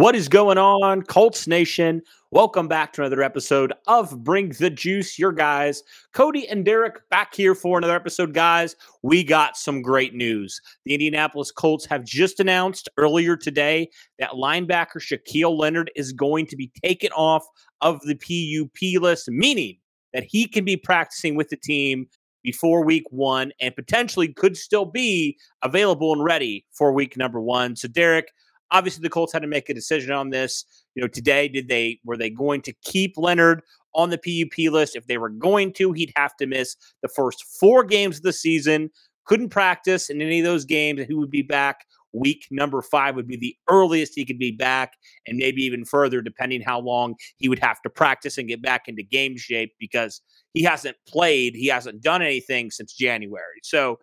What is going on, Colts Nation? Welcome back to another episode of Bring the Juice, your guys. Cody and Derek back here for another episode, guys. We got some great news. The Indianapolis Colts have just announced earlier today that linebacker Shaquille Leonard is going to be taken off of the PUP list, meaning that he can be practicing with the team before week one and potentially could still be available and ready for week number one. So, Derek, Obviously, the Colts had to make a decision on this. You know, today, did they were they going to keep Leonard on the PUP list? If they were going to, he'd have to miss the first four games of the season. Couldn't practice in any of those games, and he would be back week number five would be the earliest he could be back, and maybe even further, depending how long he would have to practice and get back into game shape because he hasn't played, he hasn't done anything since January. So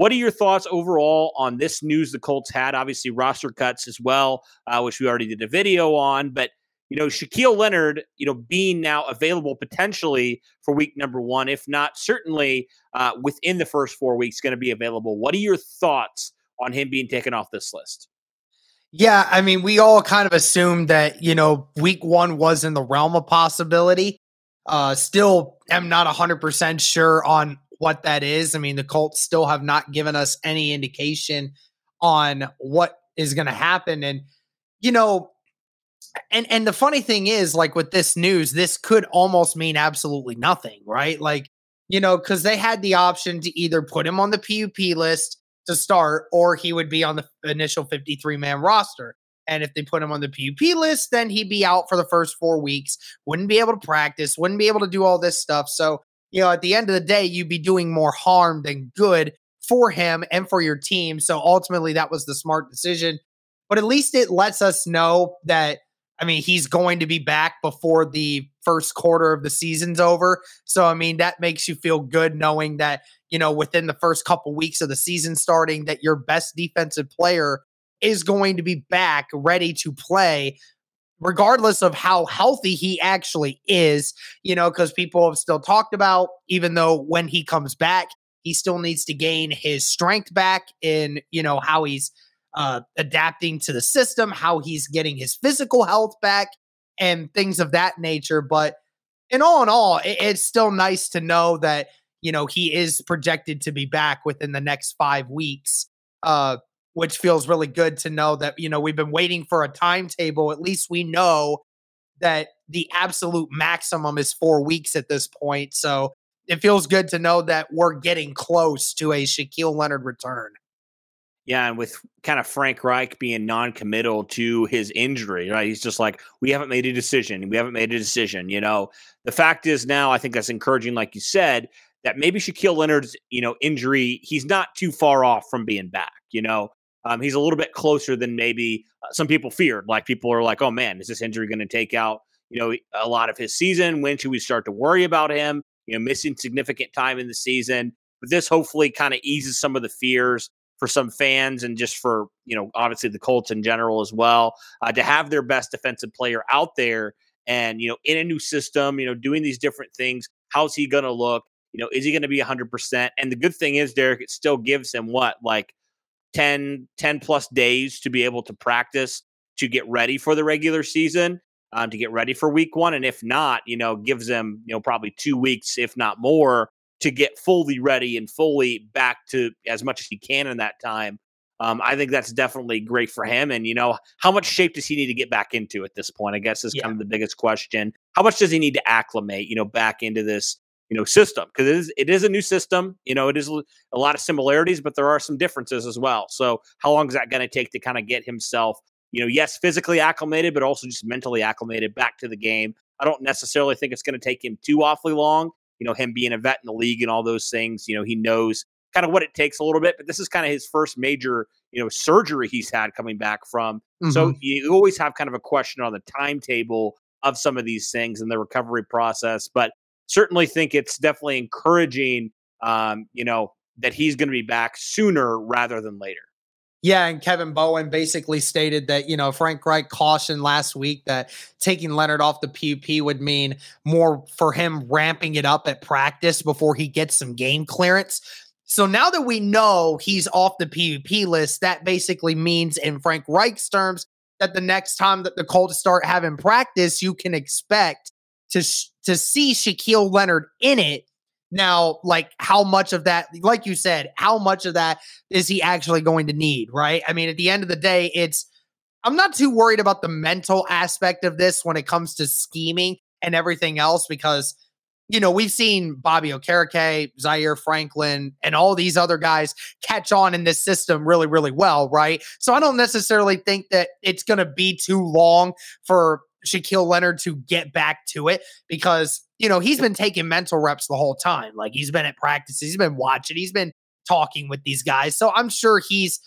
what are your thoughts overall on this news the Colts had? Obviously, roster cuts as well, uh, which we already did a video on. But you know, Shaquille Leonard, you know, being now available potentially for week number one, if not certainly uh, within the first four weeks, going to be available. What are your thoughts on him being taken off this list? Yeah, I mean, we all kind of assumed that you know week one was in the realm of possibility. Uh, still, am not hundred percent sure on what that is. I mean, the Colts still have not given us any indication on what is going to happen. And, you know, and and the funny thing is like with this news this could almost mean absolutely nothing right like you know because they had the option to either put him on the pup list to start or he would be on the initial 53 man roster and if they put him on the pup list then he'd be out for the first four weeks wouldn't be able to practice wouldn't be able to do all this stuff so you know, at the end of the day, you'd be doing more harm than good for him and for your team. So ultimately, that was the smart decision. But at least it lets us know that, I mean, he's going to be back before the first quarter of the season's over. So, I mean, that makes you feel good knowing that, you know, within the first couple weeks of the season starting, that your best defensive player is going to be back ready to play regardless of how healthy he actually is, you know, because people have still talked about, even though when he comes back, he still needs to gain his strength back in, you know, how he's uh, adapting to the system, how he's getting his physical health back, and things of that nature. But in all in all, it, it's still nice to know that, you know, he is projected to be back within the next five weeks. Uh, which feels really good to know that, you know, we've been waiting for a timetable. At least we know that the absolute maximum is four weeks at this point. So it feels good to know that we're getting close to a Shaquille Leonard return. Yeah, and with kind of Frank Reich being non-committal to his injury, right? He's just like, we haven't made a decision. We haven't made a decision. You know, the fact is now, I think that's encouraging, like you said, that maybe Shaquille Leonard's, you know, injury, he's not too far off from being back. You know, um, he's a little bit closer than maybe uh, some people feared. Like people are like, "Oh man, is this injury going to take out you know a lot of his season? When should we start to worry about him? You know, missing significant time in the season." But this hopefully kind of eases some of the fears for some fans and just for you know obviously the Colts in general as well uh, to have their best defensive player out there and you know in a new system, you know doing these different things. How's he going to look? You know, is he going to be 100%? And the good thing is, Derek, it still gives him what, like 10, 10 plus days to be able to practice to get ready for the regular season, um, to get ready for week one. And if not, you know, gives them, you know, probably two weeks, if not more, to get fully ready and fully back to as much as he can in that time. Um, I think that's definitely great for him. And, you know, how much shape does he need to get back into at this point? I guess is yeah. kind of the biggest question. How much does he need to acclimate, you know, back into this, you know, system? Because it is, it is a new system. You know, it is a lot of similarities, but there are some differences as well. So how long is that going to take to kind of get himself, you know, yes, physically acclimated, but also just mentally acclimated back to the game? I don't necessarily think it's going to take him too awfully long you know, him being a vet in the league and all those things. You know, he knows kind of what it takes a little bit, but this is kind of his first major, you know, surgery he's had coming back from. Mm-hmm. So you always have kind of a question on the timetable of some of these things and the recovery process, but certainly think it's definitely encouraging, um, you know, that he's going to be back sooner rather than later. Yeah, and Kevin Bowen basically stated that, you know, Frank Reich cautioned last week that taking Leonard off the PUP would mean more for him ramping it up at practice before he gets some game clearance. So now that we know he's off the PUP list, that basically means, in Frank Reich's terms, that the next time that the Colts start having practice, you can expect to to see Shaquille Leonard in it now, like how much of that, like you said, how much of that is he actually going to need, right? I mean, at the end of the day, it's, I'm not too worried about the mental aspect of this when it comes to scheming and everything else because, you know, we've seen Bobby Okereke, Zaire Franklin, and all these other guys catch on in this system really, really well, right? So I don't necessarily think that it's going to be too long for Shaquille Leonard to get back to it because, you know, he's been taking mental reps the whole time. Like he's been at practice, he's been watching, he's been talking with these guys. So I'm sure he's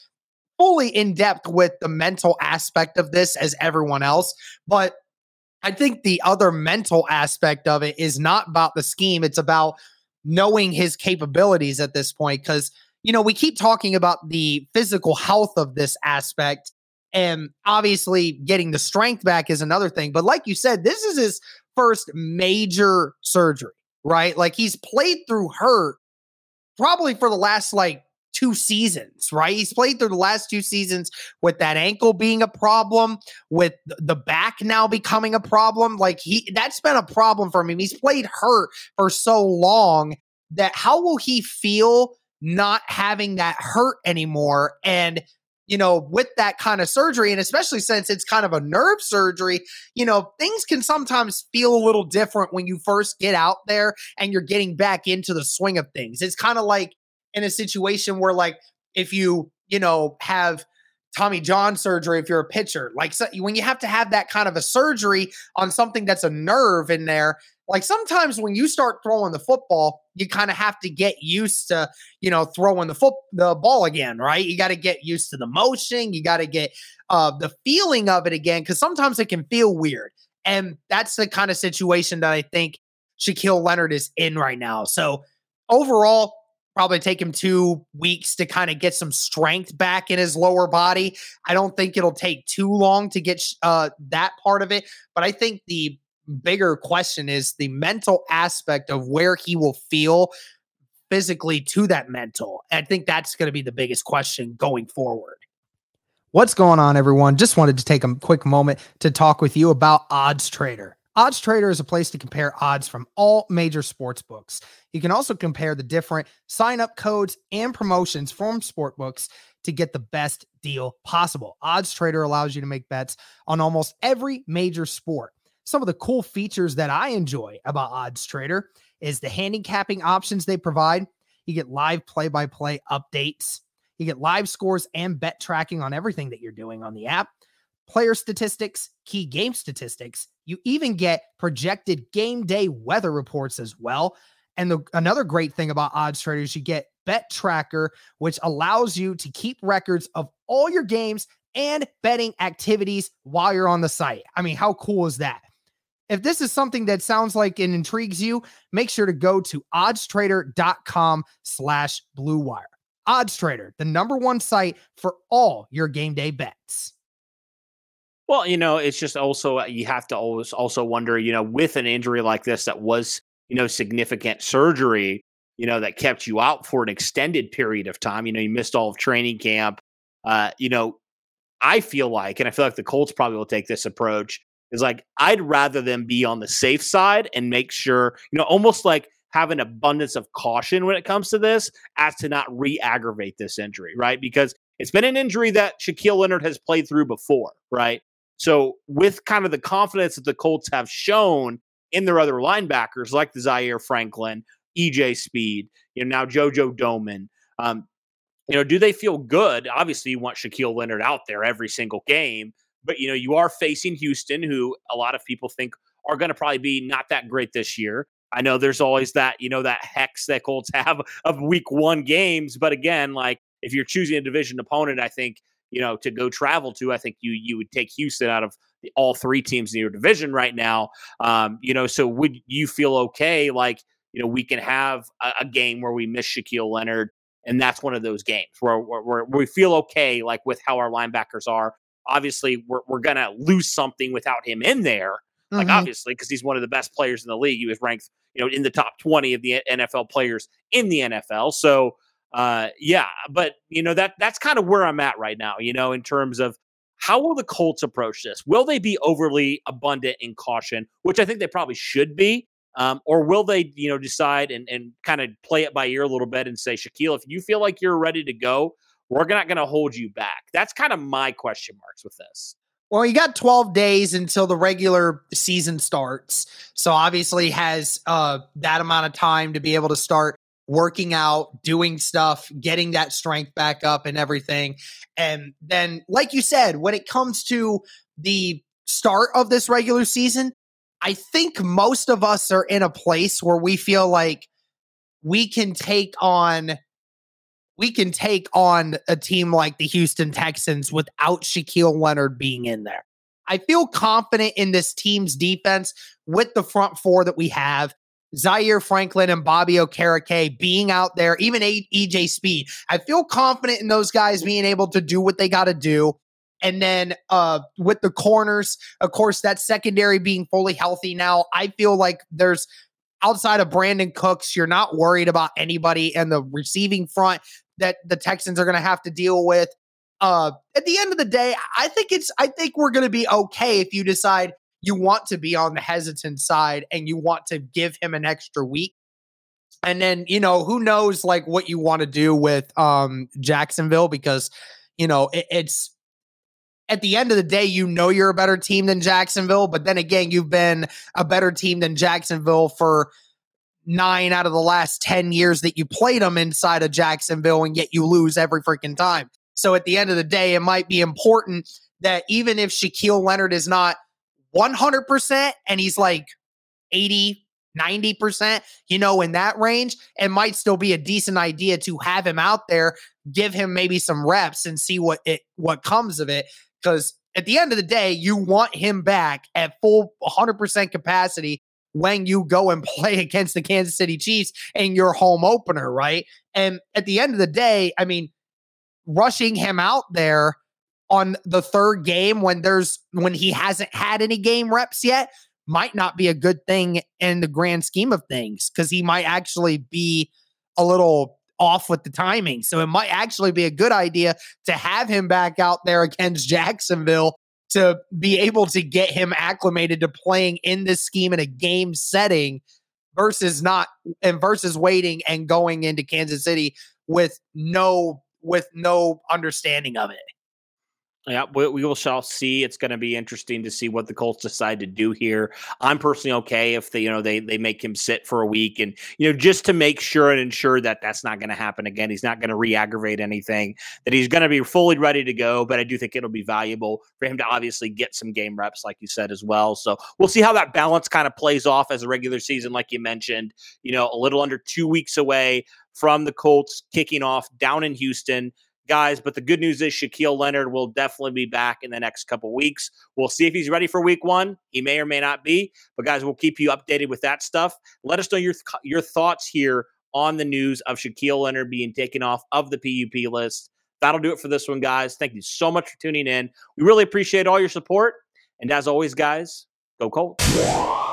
fully in depth with the mental aspect of this as everyone else. But I think the other mental aspect of it is not about the scheme, it's about knowing his capabilities at this point. Because, you know, we keep talking about the physical health of this aspect and obviously, getting the strength back is another thing. But like you said, this is his first major surgery, right? Like he's played through hurt probably for the last like two seasons, right? He's played through the last two seasons with that ankle being a problem, with the back now becoming a problem. Like he that's been a problem for him. He's played hurt for so long that how will he feel not having that hurt anymore and you know, with that kind of surgery, and especially since it's kind of a nerve surgery, you know, things can sometimes feel a little different when you first get out there and you're getting back into the swing of things. It's kind of like in a situation where, like, if you, you know, have Tommy John surgery, if you're a pitcher, like so, when you have to have that kind of a surgery on something that's a nerve in there, like sometimes when you start throwing the football, you kind of have to get used to, you know, throwing the foot the ball again, right? You got to get used to the motion, you got to get uh the feeling of it again cuz sometimes it can feel weird. And that's the kind of situation that I think Shaquille Leonard is in right now. So, overall, probably take him 2 weeks to kind of get some strength back in his lower body. I don't think it'll take too long to get uh that part of it, but I think the bigger question is the mental aspect of where he will feel physically to that mental. I think that's going to be the biggest question going forward. What's going on, everyone? Just wanted to take a quick moment to talk with you about Odds Trader. Odds Trader is a place to compare odds from all major sports books. You can also compare the different sign up codes and promotions from sport books to get the best deal possible. Odds Trader allows you to make bets on almost every major sport some of the cool features that I enjoy about Odds Trader is the handicapping options they provide. You get live play by play updates, you get live scores and bet tracking on everything that you're doing on the app, player statistics, key game statistics. You even get projected game day weather reports as well. And the, another great thing about Odds Trader is you get Bet Tracker, which allows you to keep records of all your games and betting activities while you're on the site. I mean, how cool is that? If this is something that sounds like it intrigues you, make sure to go to oddstrader.com slash blue wire. Odds Trader, the number one site for all your game day bets. Well, you know, it's just also uh, you have to always also wonder, you know, with an injury like this that was, you know, significant surgery, you know, that kept you out for an extended period of time. You know, you missed all of training camp. Uh, you know, I feel like, and I feel like the Colts probably will take this approach, is like I'd rather them be on the safe side and make sure, you know, almost like have an abundance of caution when it comes to this as to not re-aggravate this injury, right? Because it's been an injury that Shaquille Leonard has played through before, right? So with kind of the confidence that the Colts have shown in their other linebackers, like the Zaire Franklin, EJ Speed, you know, now JoJo Domann, um, you know, do they feel good? Obviously, you want Shaquille Leonard out there every single game, but you know, you are facing Houston, who a lot of people think are going to probably be not that great this year. I know there's always that, you know, that hex that Colts have of week one games. But again, like if you're choosing a division opponent, I think, you know, to go travel to, I think you you would take Houston out of all three teams in your division right now. Um, you know, so would you feel okay like, you know, we can have a, a game where we miss Shaquille Leonard and that's one of those games where, where, where, we feel okay like with how our linebackers are obviously we're, we're gonna lose something without him in there like mm-hmm. obviously because he's one of the best players in the league he was ranked you know, in the top 20 of the NFL players in the NFL. So, uh, yeah, but you know that that's kind of where I'm at right now. You know, in terms of how will the Colts approach this? Will they be overly abundant in caution, which I think they probably should be, um, or will they, you know, decide and and kind of play it by ear a little bit and say, Shaquille, if you feel like you're ready to go, we're not going to hold you back. That's kind of my question marks with this. Well, you got 12 days until the regular season starts. So obviously has uh, that amount of time to be able to start working out, doing stuff, getting that strength back up and everything. And then like you said, when it comes to the start of this regular season, I think most of us are in a place where we feel like we can take on we can take on a team like the Houston Texans without Shaquille Leonard being in there. I feel confident in this team's defense with the front four that we have. Zaire Franklin and Bobby Okereke being out there, even EJ Speed. I feel confident in those guys being able to do what they got to do. And then uh, with the corners, of course, that secondary being fully healthy now, I feel like there's outside of Brandin Cooks, you're not worried about anybody in the receiving front that the Texans are going to have to deal with. Uh, at the end of the day, I think it's I think we're going to be okay if you decide you want to be on the hesitant side and you want to give him an extra week. And then, you know, who knows like what you want to do with um Jacksonville because, you know, it, it's at the end of the day, you know you're a better team than Jacksonville, but then again, you've been a better team than Jacksonville for nine out of the last 10 years that you played them inside of Jacksonville, and yet you lose every freaking time. So at the end of the day, it might be important that even if Shaquille Leonard is not 100% and he's like 80, 90%, you know, in that range, it might still be a decent idea to have him out there, give him maybe some reps and see what it what comes of it. Because at the end of the day, you want him back at full 100% capacity when you go and play against the Kansas City Chiefs in your home opener, right? And at the end of the day, I mean, rushing him out there on the third game when there's when he hasn't had any game reps yet might not be a good thing in the grand scheme of things because he might actually be a little off with the timing. So it might actually be a good idea to have him back out there against Jacksonville to be able to get him acclimated to playing in this scheme in a game setting versus not and versus waiting and going into Kansas City with no with no understanding of it. Yeah, we, we will shall see. It's going to be interesting to see what the Colts decide to do here. I'm personally okay if they, you know, they they make him sit for a week and you know just to make sure and ensure that that's not going to happen again. He's not going to re-aggravate anything. That he's going to be fully ready to go. But I do think it'll be valuable for him to obviously get some game reps, like you said as well. So we'll see how that balance kind of plays off as a regular season, like you mentioned. You know, a little under two weeks away from the Colts kicking off down in Houston guys. But the good news is Shaquille Leonard will definitely be back in the next couple weeks. We'll see if he's ready for week one. He may or may not be. But guys, we'll keep you updated with that stuff. Let us know your your thoughts here on the news of Shaquille Leonard being taken off of the PUP list. That'll do it for this one, guys. Thank you so much for tuning in. We really appreciate all your support. And as always, guys, go Colts.